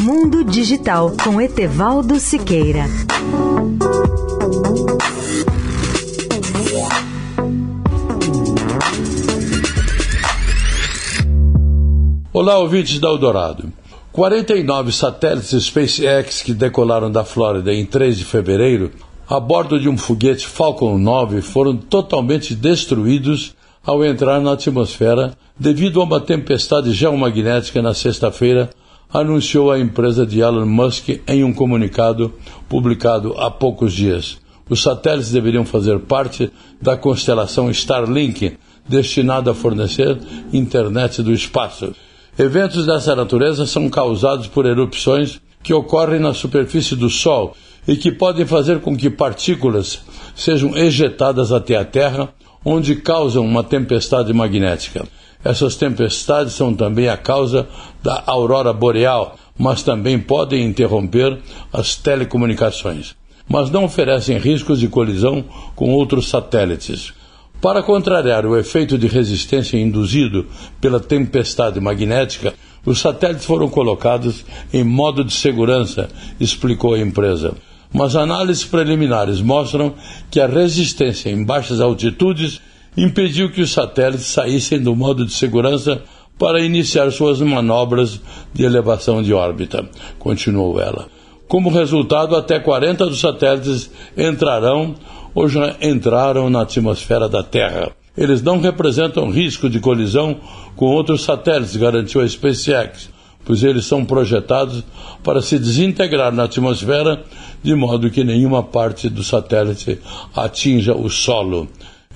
Mundo Digital com Etevaldo Siqueira. Olá, ouvintes da Eldorado. 49 satélites SpaceX que decolaram da Flórida em 3 de fevereiro a bordo de um foguete Falcon 9 foram totalmente destruídos ao entrar na atmosfera devido a uma tempestade geomagnética na sexta-feira, anunciou a empresa de Elon Musk em um comunicado publicado há poucos dias. Os satélites deveriam fazer parte da constelação Starlink, destinada a fornecer internet do espaço. Eventos dessa natureza são causados por erupções que ocorrem na superfície do Sol e que podem fazer com que partículas sejam ejetadas até a Terra, onde causam uma tempestade magnética. Essas tempestades são também a causa da aurora boreal, mas também podem interromper as telecomunicações. Mas não oferecem riscos de colisão com outros satélites. Para contrariar o efeito de resistência induzido pela tempestade magnética, os satélites foram colocados em modo de segurança, explicou a empresa mas análises preliminares mostram que a resistência em baixas altitudes impediu que os satélites saíssem do modo de segurança para iniciar suas manobras de elevação de órbita, continuou ela. Como resultado, até 40 dos satélites entrarão ou já entraram na atmosfera da Terra. Eles não representam risco de colisão com outros satélites, garantiu a SpaceX, pois eles são projetados para se desintegrar na atmosfera de modo que nenhuma parte do satélite atinja o solo.